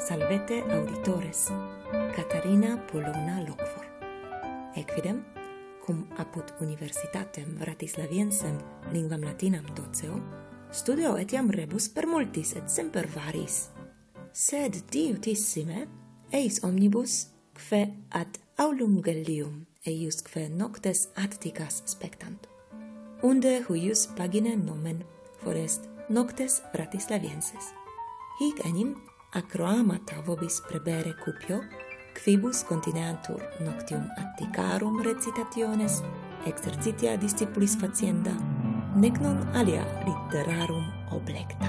salvete auditores, Catarina Polona Locvor. Equidem, cum apud universitatem Vratislaviensem lingvam latinam doceo, studio etiam rebus per multis et semper varis. Sed diutissime, eis omnibus, quae ad aulum gellium, eiusque noctes atticas spectant. Unde huius pagine nomen forest noctes Vratislavienses. Hic enim acroamata vobis prebere cupio, quibus continentur noctium atticarum recitationes exercitia discipulis facienda, nec non alia literarum oblect.